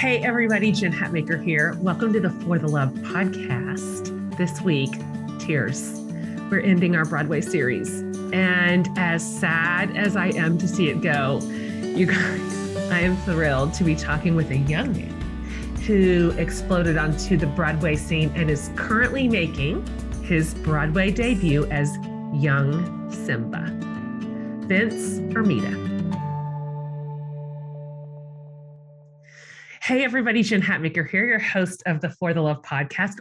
Hey, everybody, Jen Hatmaker here. Welcome to the For the Love podcast. This week, Tears. We're ending our Broadway series. And as sad as I am to see it go, you guys, I am thrilled to be talking with a young man who exploded onto the Broadway scene and is currently making his Broadway debut as young Simba. Vince Ermida. Hey, everybody, Jen Hatmaker here, your host of the For the Love podcast.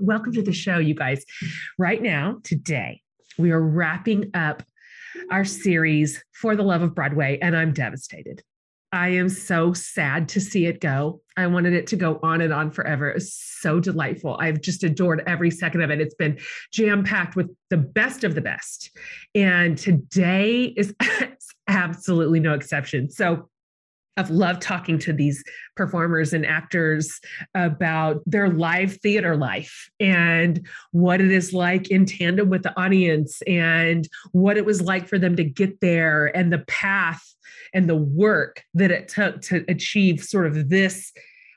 Welcome to the show, you guys. Right now, today, we are wrapping up our series For the Love of Broadway, and I'm devastated. I am so sad to see it go. I wanted it to go on and on forever. It was so delightful. I've just adored every second of it. It's been jam packed with the best of the best. And today is absolutely no exception. So, I've loved talking to these performers and actors about their live theater life and what it is like in tandem with the audience and what it was like for them to get there and the path and the work that it took to achieve sort of this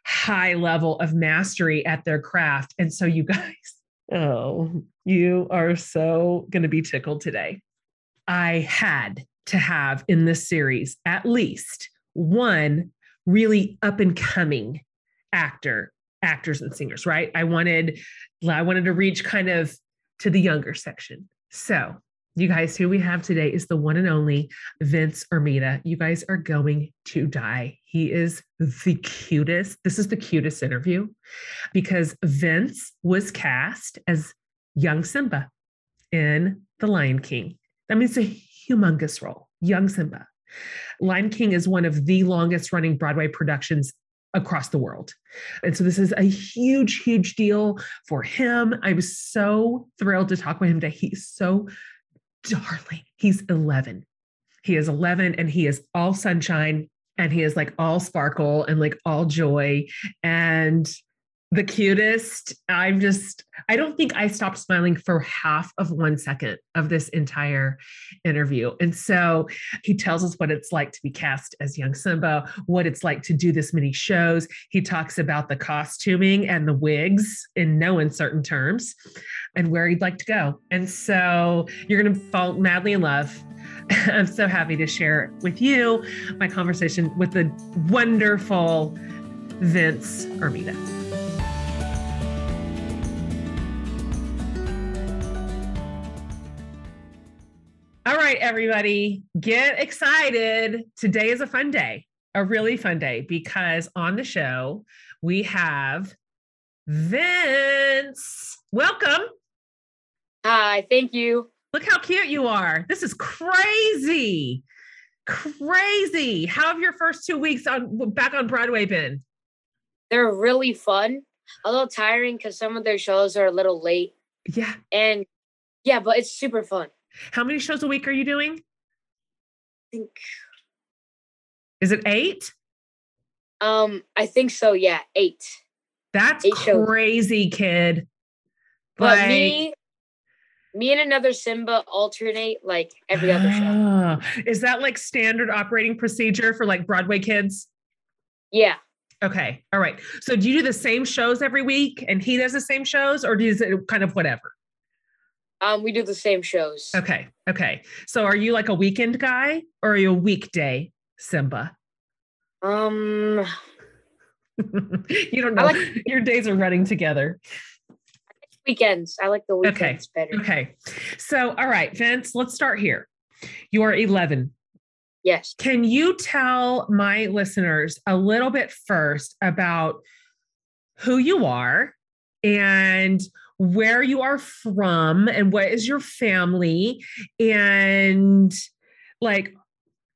high level of mastery at their craft. And so, you guys, oh, you are so going to be tickled today. I had to have in this series at least one really up and coming actor actors and singers right? I wanted i wanted to reach kind of to the younger section. So you guys who we have today is the one and only vince ermida. You guys are going to die. He is the cutest this is the cutest interview because vince was cast as young simba in the lion king. That means a humongous role young simba Lion King is one of the longest running Broadway productions across the world. And so this is a huge, huge deal for him. I was so thrilled to talk with him today. He's so darling. He's 11. He is 11 and he is all sunshine and he is like all sparkle and like all joy. And the cutest. I'm just, I don't think I stopped smiling for half of one second of this entire interview. And so he tells us what it's like to be cast as young Simba, what it's like to do this many shows. He talks about the costuming and the wigs in no uncertain terms and where he'd like to go. And so you're going to fall madly in love. I'm so happy to share with you my conversation with the wonderful Vince Ermida. All right, everybody, get excited. Today is a fun day, a really fun day, because on the show we have Vince. Welcome. Hi, thank you. Look how cute you are. This is crazy. Crazy. How have your first two weeks on back on Broadway been? They're really fun. A little tiring because some of their shows are a little late. Yeah. And yeah, but it's super fun. How many shows a week are you doing? I think Is it eight? um I think so, yeah, eight. That's Eight shows. crazy, kid. But Like- me me and another Simba alternate like every other show. Ah, Is that like standard operating procedure for like Broadway kids? Yeah. Okay. All right. So do you do the same shows every week and he does the same shows or does it kind of whatever? Um we do the same shows. Okay. Okay. So are you like a weekend guy or are you a weekday Simba? Um you don't know. Like- Your days are running together. weekends. I like the Okay. weekends better. Okay. So, all right, Vince, let's start here. You are 11. Yes. Can you tell my listeners a little bit first about who you are and where you are from and what is your family and like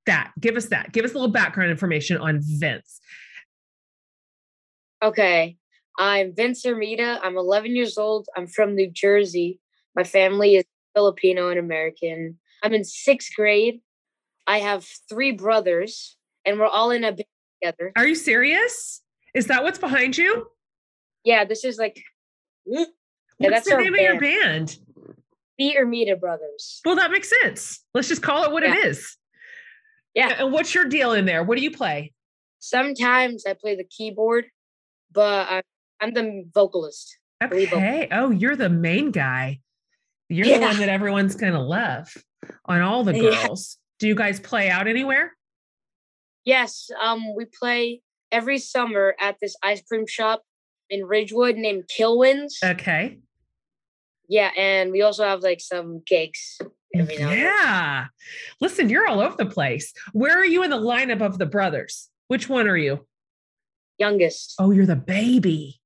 that? Give us that. Give us a little background information on Vince. Okay. I'm Vince Ermida. I'm 11 years old. I'm from New Jersey. My family is Filipino and American. I'm in sixth grade. I have three brothers, and we're all in a band together. Are you serious? Is that what's behind you? Yeah, this is like Yeah, What's that's the name of your band? the Ermida brothers. Well, that makes sense. Let's just call it what it Yeah. is. Yeah. And what's your deal in there? What do you play? Sometimes I play the keyboard, but I'm the vocalist. Okay. Oh, you're the main guy. You're the one that everyone's going to love on all the Yeah. girls. Do you guys play out anywhere? Yes, um, we play every summer at this ice cream shop in Ridgewood named Kilwins. Okay. Yeah, and we also have like some gigs every now. Yeah. Listen, you're all over the place. Where are you in the lineup of the brothers? Which one are you? Youngest. Oh, you're the baby.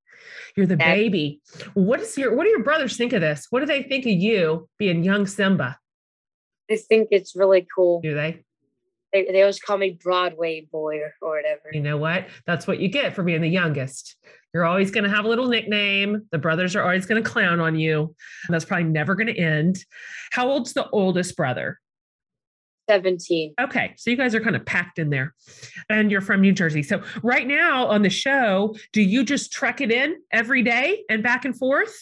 You're the That- baby. What is your what do your brothers think of this? What do they think of you being young Simba? I think it's really cool. Do they? They, they always call me Broadway boy or, or whatever. You know what? That's what you get for being the youngest. You're always going to have a little nickname. The brothers are always going to clown on you. That's probably never going to end. How old's the oldest brother? 17. Okay, so you guys are kind of packed in there, and you're from New Jersey. So right now on the show, do you just trek it in every day and back and forth?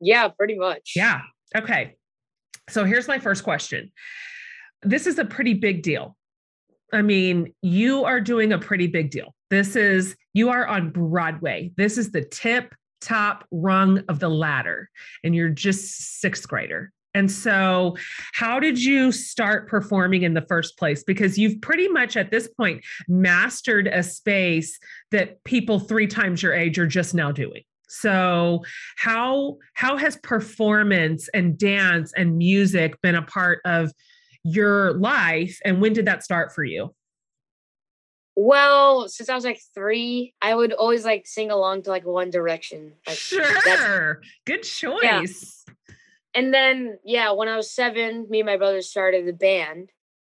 Yeah, pretty much. Yeah. Okay. So here's my first question. This is a pretty big deal. I mean, you are doing a pretty big deal. This is, you are on Broadway. This is the tip top rung of the ladder, and you're just sixth grader. And so, how did you start performing in the first place? Because you've pretty much at this point mastered a space that people three times your age are just now doing. So, how how has performance and dance and music been a part of your life and when did that start for you? Well, since I was like three, I would always like sing along to like One Direction. Like, that's- Sure. Good choice. And then, yeah, when I was seven, me and my brother started the band.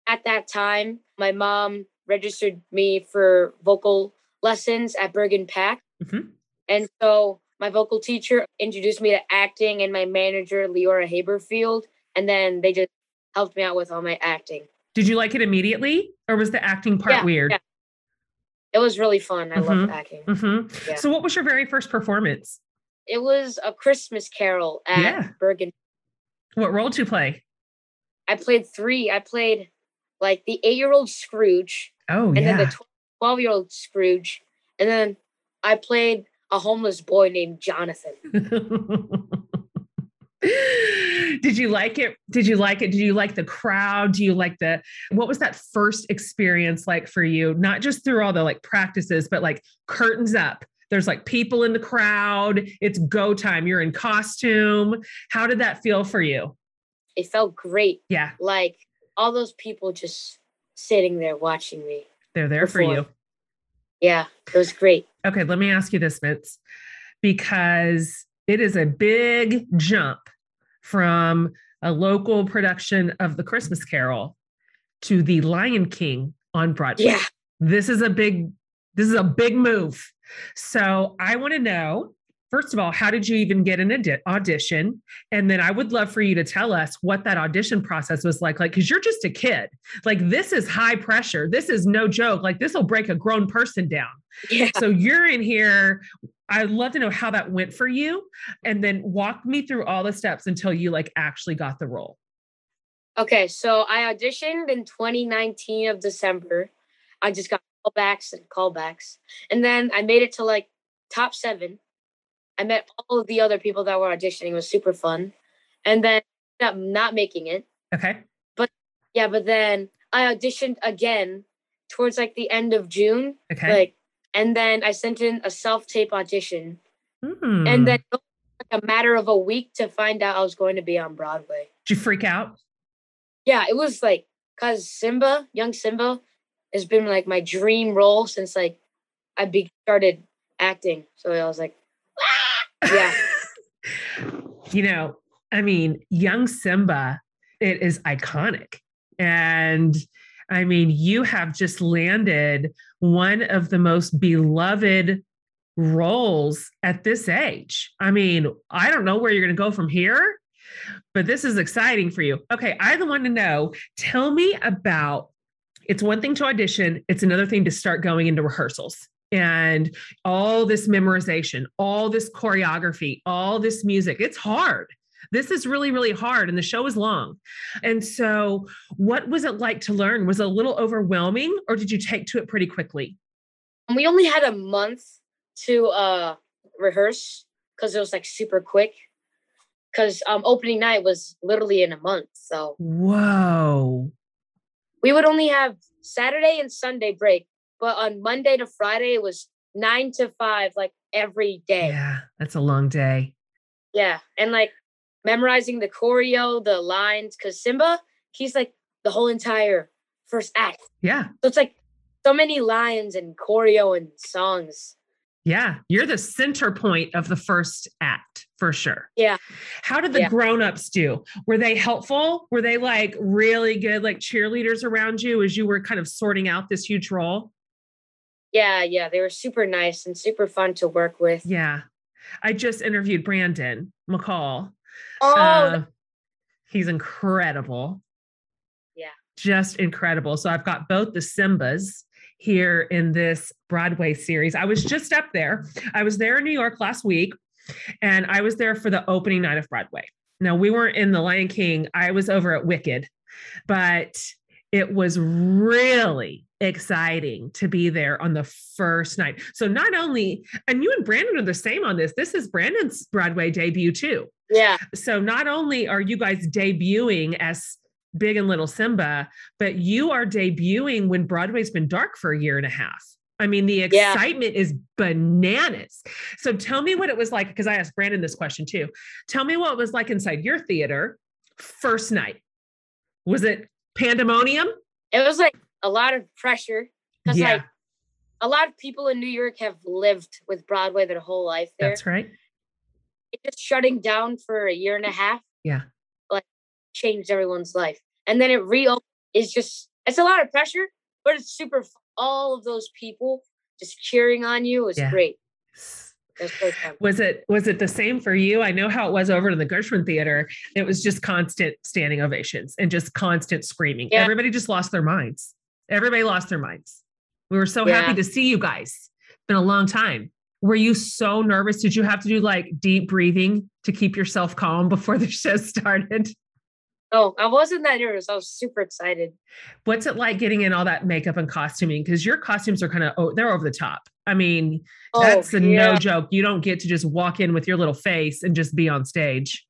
At that time, my mom registered me for vocal lessons at Bergen PAC. Mhm. And so my vocal teacher introduced me to acting and my manager, Leora Haberfield. And then they just helped me out with all my acting. Did you like it immediately or was the acting part Yeah, weird? yeah. It was really fun. I Mhm. loved acting. Mhm. Yeah. So, what was your very first performance? It was a Christmas carol at Yeah. Bergen. What role did you play? I played three. I played like the eight year old Scrooge, Oh, and yeah. then the 12 year old Scrooge. And then I played a homeless boy named Jonathan. did you like it? Did you like it? Did you like the crowd? Do you like the what was that first experience like for you? Not just through all the like practices, but like curtains up. There's like people in the crowd. It's go time. You're in costume. How did that feel for you? It felt great. Yeah, Like all those people just sitting there watching me. they're there for you. Yeah, it was great. Okay, let me ask you this, Vince, because it is a big jump from a local production of the Christmas Carol to the Lion King on Broadway. Yeah. This is a big, this is a big move. So I want to know, first of all, how did you even get an audi- audition? And then I would love for you to tell us what that audition process was like. Like, because you're just a kid. Like, this is high pressure. This is no joke. Like, this will break a grown person down. Yeah. So you're in here. I'd love to know how that went for you. And then walk me through all the steps until you like actually got the role. Okay, so I auditioned in 2019 of December. I just got callbacks and callbacks. And then I made it to like top seven. I met all of the other people that were auditioning. It was super fun. And then ended up not making it. Okay. But yeah, but then I auditioned again towards like the end of June. Okay. Like and then I sent in a self-tape audition. Hmm. And then like a matter of a week to find out I was going to be on Broadway. did you freak out? yeah, it was like cause Simba, young Simba, has been like my dream role since like I be started acting. So I was like, Yeah. you know, I mean, young Simba, it is iconic. And I mean, you have just landed one of the most beloved roles at this age. I mean, I don't know where you're going to go from here, but this is exciting for you. Okay, I one to know. Tell me about it's one thing to audition, it's another thing to start going into rehearsals and all this memorization, all this choreography, all this music. It's hard. This is really, really hard, and the show is long. And so, what was it like to learn? Was it a little overwhelming, or did you take to it pretty quickly? we only had a month to uh rehearse because it was like super quick. Because um opening night was literally in a month, so Whoa. we would only have Saturday and Sunday break, but on Monday to Friday it was nine to five, like every day. Yeah, that's a long day. Yeah, and like memorizing the choreo, the lines, because Simba, he's like the whole entire first act. Yeah. So it's like so many lines and choreo and songs. Yeah. You're the center point of the first act for sure. Yeah. How did the Yeah. grown-ups do? Were they helpful? Were they like really good, like cheerleaders around you as you were kind of sorting out this huge role? Yeah, yeah, they were super nice and super fun to work with. Yeah. I just interviewed Brandon McCall. Oh, Uh, he's incredible. Yeah. Just incredible. So I've got both the Simbas here in this Broadway series. I was just up there. I was there in New York last week and I was there for the opening night of Broadway. Now, we weren't in The Lion King, I was over at Wicked, but it was really exciting to be there on the first night. So, not only, and you and Brandon are the same on this, this is Brandon's Broadway debut too. yeah, So not only are you guys debuting as Big and Little Simba, but you are debuting when Broadway's been dark for a year and a half. I mean, the Yeah. excitement is bananas. So tell me what it was like, because I asked Brandon this question too. Tell me what it was like inside your theater first night. Was it pandemonium? it was like a lot of pressure because Yeah, like a lot of people in New York have lived with Broadway their whole life there. that's right. It just shutting down for a year and a half. Yeah. Like changed everyone's life. And then it reopened is just it's a lot of pressure, but it's super all of those people just cheering on you is Yeah. great. Was great. Was it was it the same for you? I know how it was over in the Gershwin Theater. It was just constant standing ovations and just constant screaming. Yeah. Everybody just lost their minds. Everybody lost their minds. We were so Yeah. happy to see you guys. It's been a long time. Were you so nervous? Did you have to do like deep breathing to keep yourself calm before the show started? Oh, I wasn't that nervous. I was super excited. What's it like getting in all that makeup and costuming? Because your costumes are kind of oh, they're over the top. I mean, Oh, that's a yeah. no joke. You don't get to just walk in with your little face and just be on stage.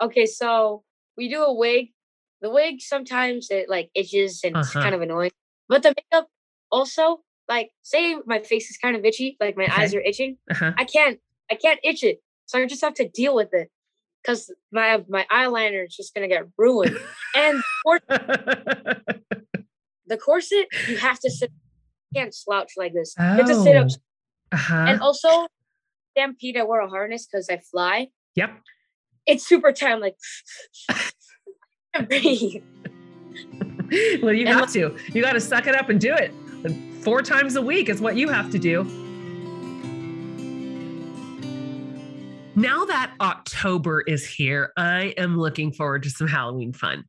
Okay, so we do a wig. The wig sometimes it like itches and it's Uh-huh. kind of annoying. But the makeup also, like say my face is kind of itchy, like my eyes are itching. Uh-huh. I can't I can't itch it. So I just have to deal with it. Cause my my eyeliner is just gonna get ruined. and the corset, you have to sit you can't slouch like this. You have to sit up Oh, uh-huh. and also Stampede, I wear a harness because I fly. yep. It's super tight. I'm like breathe. well, you have to. You got to suck it up and do it. Four times a week is what you have to do. Now that October is here, I am looking forward to some Halloween fun.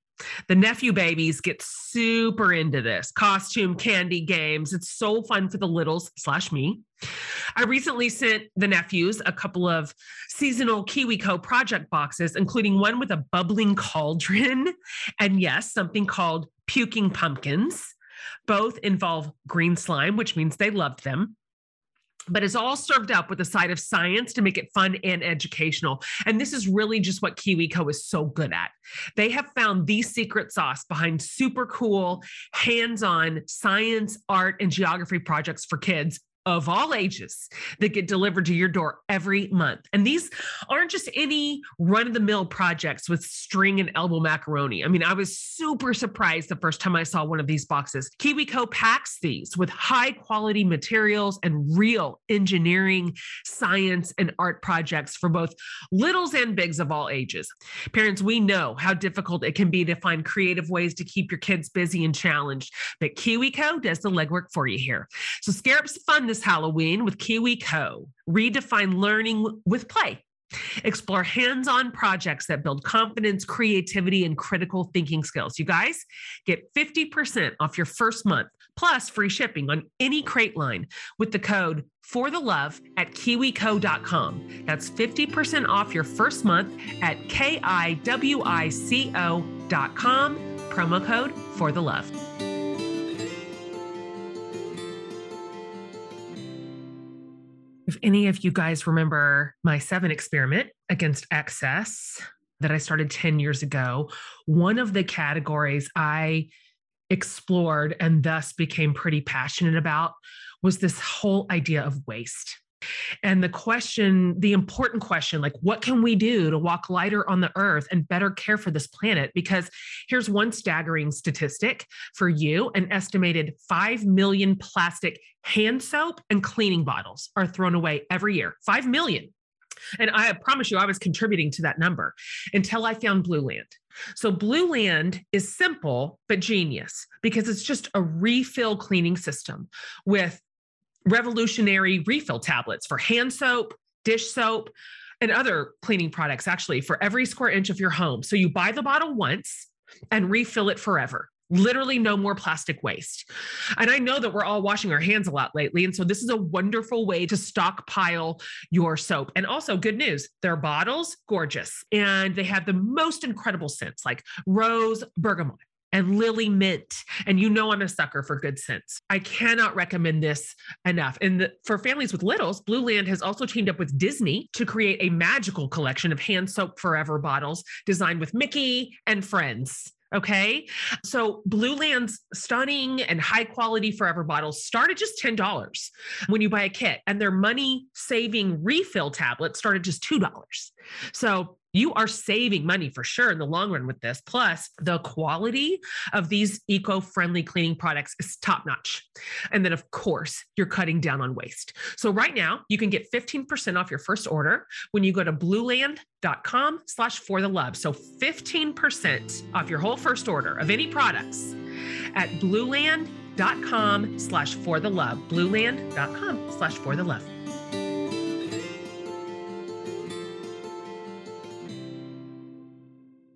The nephew babies get super into this costume, candy games. It's so fun for the littles slash me. I recently sent the nephews a couple of seasonal KiwiCo project boxes, including one with a bubbling cauldron and yes, something called puking pumpkins. Both involve green slime, which means they loved them. But it's all served up with a side of science to make it fun and educational. And this is really just what KiwiCo is so good at. They have found the secret sauce behind super cool, hands on science, art, and geography projects for kids of all ages that get delivered to your door every month. And these aren't just any run of the mill projects with string and elbow macaroni. I mean, I was super surprised the first time I saw one of these boxes. KiwiCo packs these with high quality materials and real engineering, science, and art projects for both littles and bigs of all ages. Parents, we know how difficult it can be to find creative ways to keep your kids busy and challenged, but KiwiCo does the legwork for you here. So some fun this Halloween with KiwiCo. Redefine learning with play. Explore hands on projects that build confidence, creativity, and critical thinking skills. You guys get 50% off your first month plus free shipping on any crate line with the code for the love at kiwico.com. That's 50% off your first month at kiwico.com. Promo code for the love. If any of you guys remember my seven experiment against excess that I started 10 years ago, one of the categories I explored and thus became pretty passionate about was this whole idea of waste. And the question, the important question, like, what can we do to walk lighter on the earth and better care for this planet? Because here's one staggering statistic for you an estimated 5 million plastic hand soap and cleaning bottles are thrown away every year. 5 million. And I promise you, I was contributing to that number until I found Blueland. So, Blueland is simple but genius because it's just a refill cleaning system with revolutionary refill tablets for hand soap, dish soap, and other cleaning products actually for every square inch of your home. So you buy the bottle once and refill it forever. Literally, no more plastic waste. And I know that we're all washing our hands a lot lately. And so, this is a wonderful way to stockpile your soap. And also, good news their bottles, gorgeous. And they have the most incredible scents like rose, bergamot, and Lily Mint. And you know I'm a sucker for good scents. I cannot recommend this enough. And the, for families with littles, Blueland has also teamed up with Disney to create a magical collection of hand soap forever bottles designed with Mickey and friends. Okay. So Blueland's stunning and high quality forever bottles start at just $10 when you buy a kit, and their money saving refill tablets start at just $2. So you are saving money for sure in the long run with this. Plus, the quality of these eco friendly cleaning products is top notch. And then, of course, you're cutting down on waste. So, right now, you can get 15% off your first order when you go to blueland.com slash for the love. So, 15% off your whole first order of any products at blueland.com slash for the love. Blueland.com slash for the love.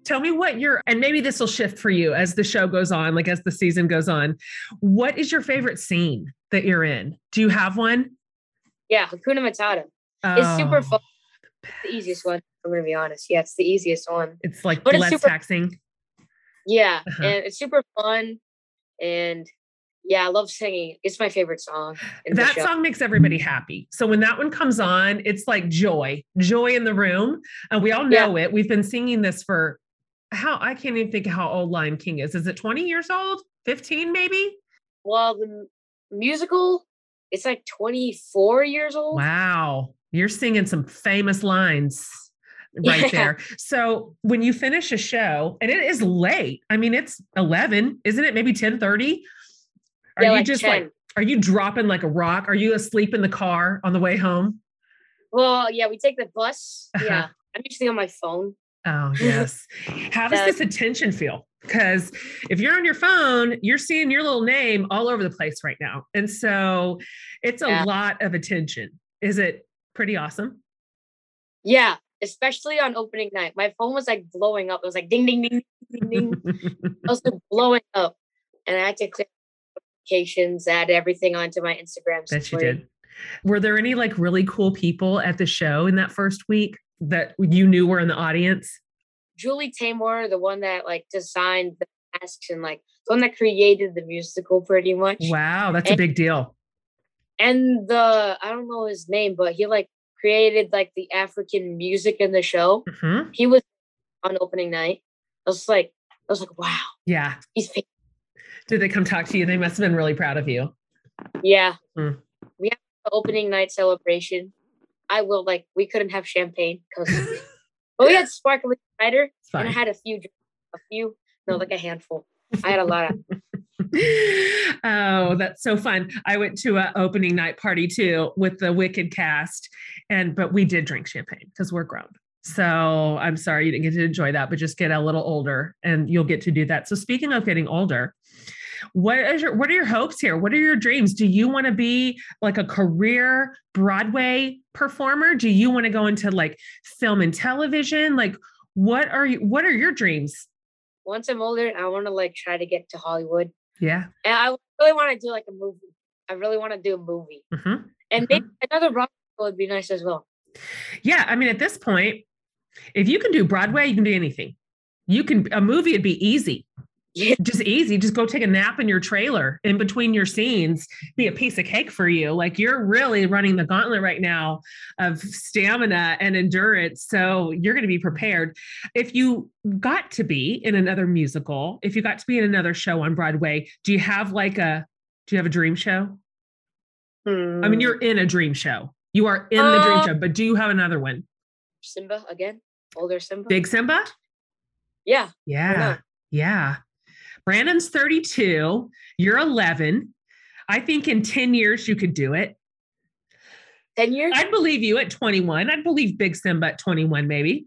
Tell me what your and maybe this will shift for you as the show goes on like as the season goes on what is your favorite scene that you're in do you have one yeah hakuna matata oh, it's super fun the, the easiest one i'm gonna be honest yeah it's the easiest one it's like but less it's super, taxing yeah uh-huh. and it's super fun and yeah, I love singing. It's my favorite song. That song makes everybody happy. So when that one comes on, it's like joy, joy in the room. And we all know yeah. it. We've been singing this for how I can't even think how old Lion King is. Is it 20 years old? 15 maybe? Well, the musical, it's like 24 years old. Wow. You're singing some famous lines right yeah. there. So when you finish a show, and it is late, I mean, it's 11, isn't it? Maybe 10 30. Are yeah, you like just 10. like, are you dropping like a rock? Are you asleep in the car on the way home? Well, yeah, we take the bus. Uh-huh. Yeah. I'm usually on my phone. Oh, yes. How does this attention feel? Because if you're on your phone, you're seeing your little name all over the place right now. And so it's a yeah. lot of attention. Is it pretty awesome? Yeah, especially on opening night. My phone was like blowing up. It was like ding, ding, ding, ding, ding. it was blowing up. And I had to clear notifications, add everything onto my Instagram. That you did. Were there any like really cool people at the show in that first week? That you knew were in the audience? Julie Taymor, the one that like designed the masks and like the one that created the musical pretty much. Wow, that's and, a big deal. And the I don't know his name, but he like created like the African music in the show. Mm-hmm. He was on opening night. I was like, I was like, wow. Yeah. He's famous. Did they come talk to you? They must have been really proud of you. Yeah. Mm. We have the opening night celebration. I will like we couldn't have champagne because but we had sparkling cider and I had a few a few no like a handful. I had a lot of oh, that's so fun. I went to an opening night party too with the Wicked cast, and but we did drink champagne because we're grown. So I'm sorry you didn't get to enjoy that, but just get a little older and you'll get to do that. So speaking of getting older, what is your what are your hopes here? What are your dreams? Do you want to be like a career Broadway performer? Do you want to go into like film and television? Like what are you what are your dreams? Once I'm older, I want to like try to get to Hollywood. Yeah. And I really want to do like a movie. I really want to do a movie. Mm-hmm. And mm-hmm. maybe another Broadway would be nice as well. Yeah, I mean at this point, if you can do Broadway, you can do anything. You can a movie would be easy Yeah. Just easy. Just go take a nap in your trailer in between your scenes, be a piece of cake for you. Like you're really running the gauntlet right now of stamina and endurance. So you're going to be prepared. If you got to be in another musical, if you got to be in another show on Broadway, do you have like a do you have a dream show? I mean, Hmm, you're in a dream show. You are in the dream Uh, show, but do you have another one? Simba again, older Simba. Big Simba? Yeah, Yeah. Yeah. Brandon's 32. You're 11. I think in 10 years you could do it. ten years. I'd believe you at 21. I'd believe Big Simba at 21, maybe.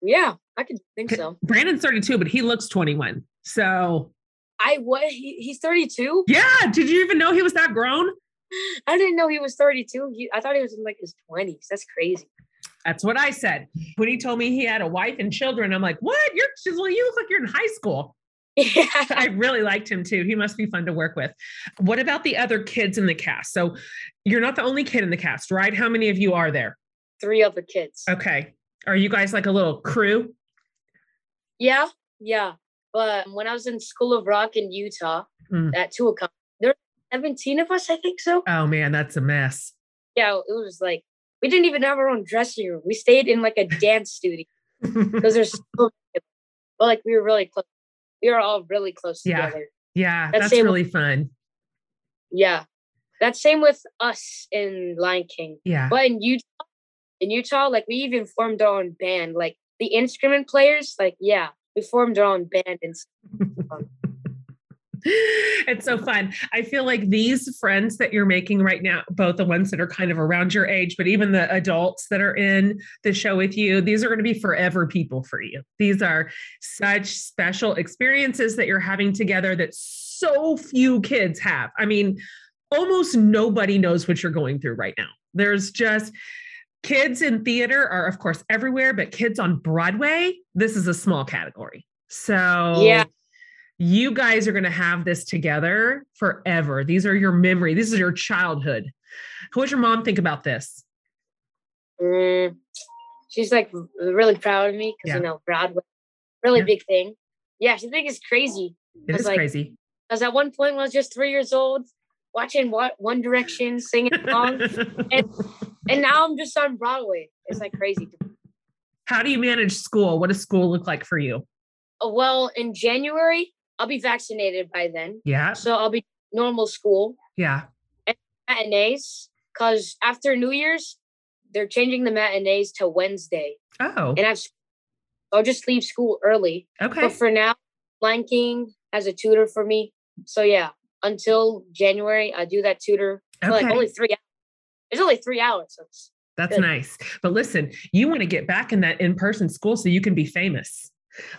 yeah, I could think so. Brandon's 32, but he looks 21. So, I what? He, he's thirty two. yeah. Did you even know he was that grown? I didn't know he was thirty two. He, I thought he was in like his twenties. That's crazy. That's what I said. When he told me he had a wife and children, I'm like, what? You're well, you look like you're in high school. Yeah. I really liked him too. He must be fun to work with. What about the other kids in the cast? So you're not the only kid in the cast, right? How many of you are there? Three other kids. Okay. Are you guys like a little crew? Yeah, yeah. But when I was in School of Rock in Utah, Hmm. at Tuacahn, there were 17 of us, I think so. Oh man, that's a mess. Yeah, it was like we didn't even have our own dressing room. We stayed in like a dance studio because there's so but like we were really close. We were all really close Yeah. together. yeah, That's that's really fun. Yeah. That's same with us in Lion King. Yeah. But in Utah, in Utah, like we even formed our own band. Like the instrument players, like yeah, we formed our own band and it's so fun. I feel like these friends that you're making right now, both the ones that are kind of around your age, but even the adults that are in the show with you, these are going to be forever people for you. These are such special experiences that you're having together that so few kids have. I mean, almost nobody knows what you're going through right now. There's just kids in theater are, of course, everywhere, but kids on Broadway, this is a small category. So, Yeah. You guys are going to have this together forever. These are your memory. This is your childhood. What does your mom think about this? Mm, she's like really proud of me because Yeah. you know Broadway, really Yeah. big thing. Yeah, she thinks it's crazy. It is like- crazy. Because at one point when I was just three years old, watching what One Direction, singing along, and and now I'm just on Broadway. It's like crazy. How do you manage school? What does school look like for you? Uh, well, in January I'll be vaccinated by then, Yeah. so I'll be normal school Yeah. And matinees. Because after New Year's, they're changing the matinees to Wednesday, Oh, and I've I'll just leave school early. okay. But for now, blanking King has a tutor for me. So yeah, until January, I do that tutor for like only three hours. It's only three hours. So That's good. nice. But listen, you want to get back in that in person school so you can be famous.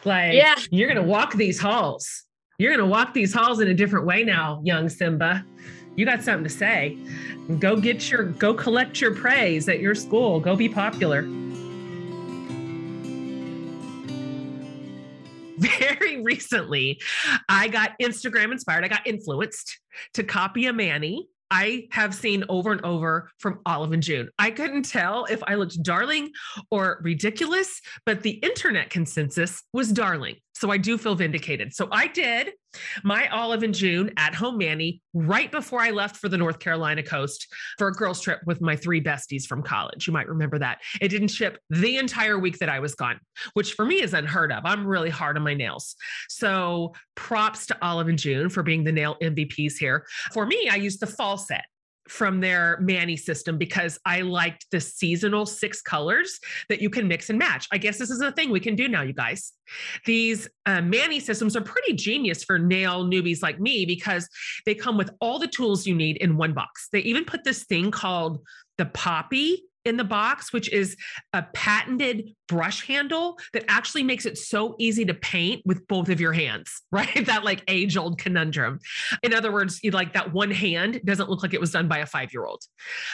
Like, Yeah. you're going to walk these halls. You're going to walk these halls in a different way now, young Simba. You got something to say. Go get your, go collect your praise at your school. Go be popular. Very recently, I got Instagram inspired. I got influenced to copy a Mani I have seen over and over from Olive and June. I couldn't tell if I looked darling or ridiculous, but the internet consensus was darling. So I do feel vindicated. So I did my Olive and June at home Mani right before I left for the North Carolina coast for a girls' trip with my three besties from college. You might remember that. It didn't ship the entire week that I was gone, which for me is unheard of. I'm really hard on my nails. So props to Olive and June for being the nail MVPs here. For me, I used the fall set from their Mani system because I liked the seasonal six colors that you can mix and match. I guess this is a thing we can do now, you guys. These uh, Manny systems are pretty genius for nail newbies like me because they come with all the tools you need in one box. They even put this thing called the Poppy in the box, which is a patented brush handle that actually makes it so easy to paint with both of your hands, right? That like age old conundrum. In other words, you like that one hand doesn't look like it was done by a five year old.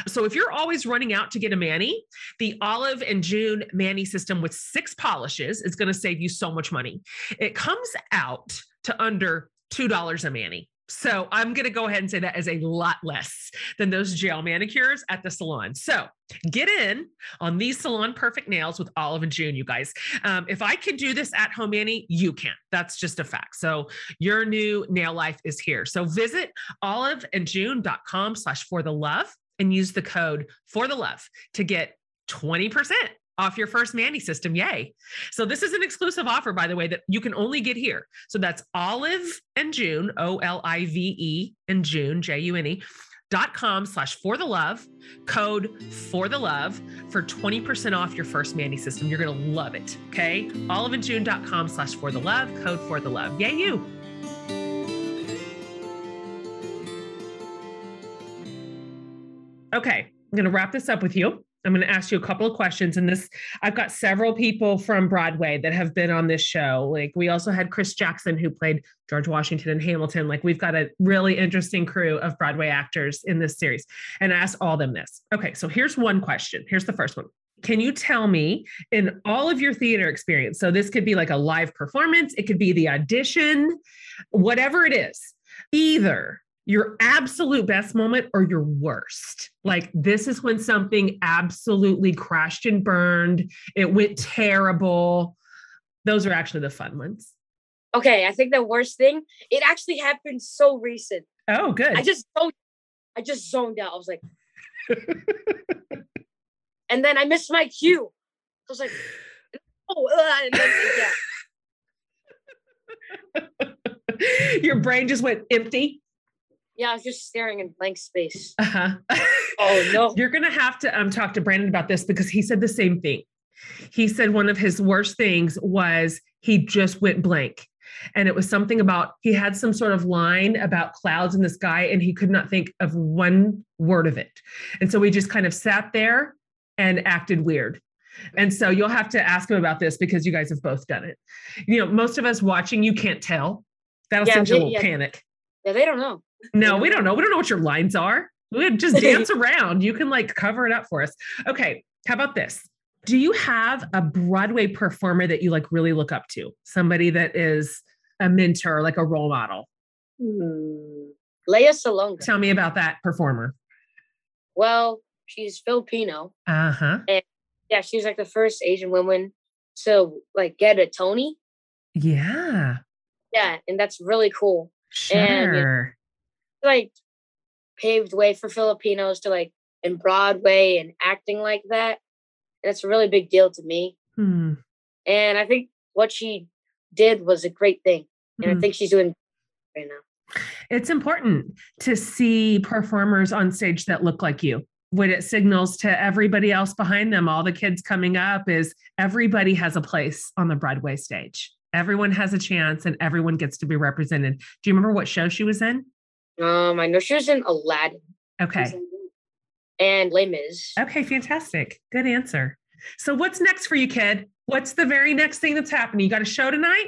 So if you're always running out to get a Mani, the Olive and June Mani system with six polishes is going to save you so much money. It comes out to under $2 a Mani. So I'm going to go ahead and say that is a lot less than those gel manicures at the salon. So get in on these salon perfect nails with Olive and June, you guys. Um, if I can do this at home, Annie, you can. That's just a fact. So your new nail life is here. So visit oliveandjune.com slash for the love and use the code for the love to get 20% off your first Mandy system. Yay. So this is an exclusive offer, by the way, that you can only get here. So that's Olive and June, O L I V E and June, J U N E. Dot com slash for the love code for the love for 20% off your first Mandy system. You're going to love it. Okay. Oliveandjune.com slash for the love code for the love. Yay, you. Okay. I'm going to wrap this up with you. I'm going to ask you a couple of questions. And this, I've got several people from Broadway that have been on this show. Like we also had Chris Jackson, who played George Washington and Hamilton. Like we've got a really interesting crew of Broadway actors in this series. And I asked all them this. Okay, so here's one question. Here's the first one. Can you tell me in all of your theater experience? So this could be like a live performance, it could be the audition, whatever it is, either your absolute best moment or your worst. Like this is when something absolutely crashed and burned. It went terrible. Those are actually the fun ones. Okay, I think the worst thing, it actually happened so recent. Oh, good. I just zoned, I just zoned out. I was like, and then I missed my cue. I was like, oh, uh, then, yeah. Your brain just went empty. Yeah, I was just staring in blank space. Uh-huh. oh no. You're gonna have to um talk to Brandon about this because he said the same thing. He said one of his worst things was he just went blank. And it was something about he had some sort of line about clouds in the sky and he could not think of one word of it. And so we just kind of sat there and acted weird. And so you'll have to ask him about this because you guys have both done it. You know, most of us watching, you can't tell. That'll yeah, send you a little yeah. panic. Yeah, they don't know. No, we don't know. We don't know what your lines are. We just dance around. You can like cover it up for us. Okay. How about this? Do you have a Broadway performer that you like really look up to? Somebody that is a mentor, like a role model? Hmm. Lea Salonga. Tell me about that performer. Well, she's Filipino. Uh huh. Yeah, she was like the first Asian woman to like get a Tony. Yeah. Yeah, and that's really cool. Sure. And like paved way for Filipinos to like in Broadway and acting like that. And it's a really big deal to me. Hmm. And I think what she did was a great thing. And Hmm. I think she's doing right now. It's important to see performers on stage that look like you. What it signals to everybody else behind them, all the kids coming up, is everybody has a place on the Broadway stage. Everyone has a chance and everyone gets to be represented. Do you remember what show she was in? Um, I know she was in Aladdin Okay. and Les Mis. Okay, fantastic. Good answer. So, what's next for you, kid? What's the very next thing that's happening? You got a show tonight?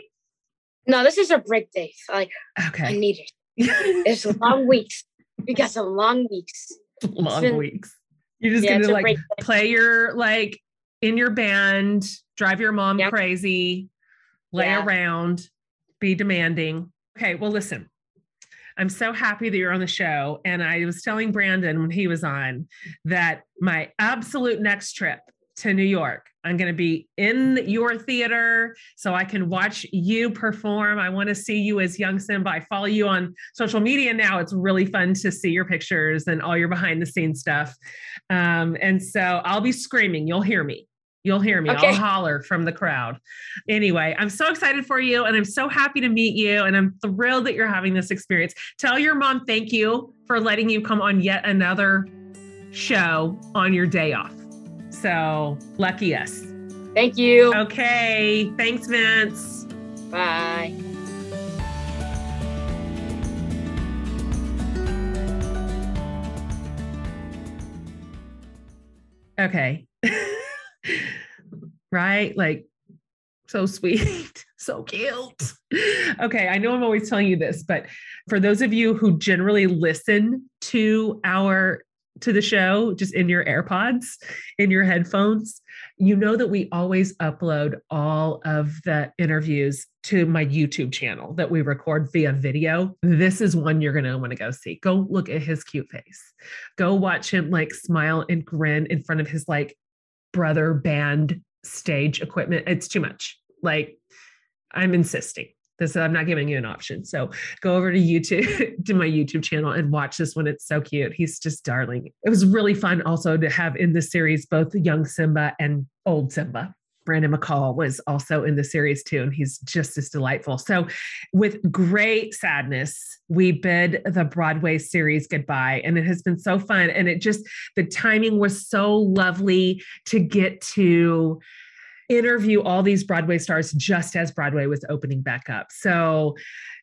No, this is a break day. Like okay. I need it. It's long weeks. We got some long weeks. Long been- weeks. You're just Yeah, gonna like play your like in your band, drive your mom Yeah. crazy, lay Yeah. around, be demanding. Okay, well, listen. I'm so happy that you're on the show. And I was telling Brandon when he was on that my absolute next trip to New York, I'm going to be in your theater so I can watch you perform. I want to see you as young Simba. I follow you on social media now. It's really fun to see your pictures and all your behind the scenes stuff. Um, and so I'll be screaming. You'll hear me. You'll hear me. Okay. I'll holler from the crowd. Anyway, I'm so excited for you and I'm so happy to meet you. And I'm thrilled that you're having this experience. Tell your mom thank you for letting you come on yet another show on your day off. So lucky us. Thank you. Okay. Thanks, Vince. Bye. Okay. Right? Like, so sweet, so cute. Okay, I know I'm always telling you this, but for those of you who generally listen to our to the show just in your AirPods, in your headphones, you know that we always upload all of the interviews to my YouTube channel that we record via video. This is one you're going to want to go see. Go look at his cute face. Go watch him like smile and grin in front of his like brother band stage equipment. It's too much. Like, I'm insisting. This I'm not giving you an option. So go over to YouTube to my YouTube channel and watch this one. It's so cute. He's just darling. It was really fun also to have in the series both young Simba and old Simba. Brandon McCall was also in the series too, and he's just as delightful. So, with great sadness, we bid the Broadway series goodbye, and it has been so fun. And it just, the timing was so lovely to get to interview all these Broadway stars just as Broadway was opening back up. So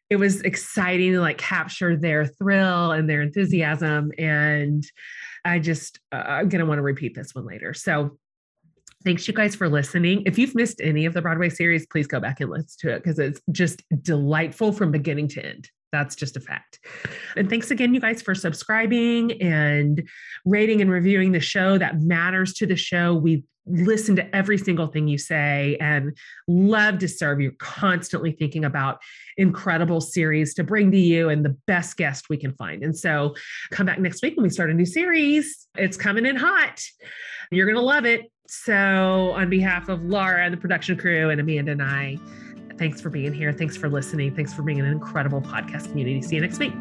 it was exciting to like capture their thrill and their enthusiasm. And I just, uh, I'm going to want to repeat this one later. So thanks you guys for listening. If you've missed any of the Broadway series, please go back and listen to it because it's just delightful from beginning to end. That's just a fact. And thanks again, you guys, for subscribing and rating and reviewing the show. That matters to the show. We listen to every single thing you say and love to serve you constantly thinking about incredible series to bring to you and the best guest we can find and so come back next week when we start a new series it's coming in hot you're going to love it so on behalf of laura and the production crew and amanda and i thanks for being here. Thanks for listening. Thanks for being an incredible podcast community. See you next week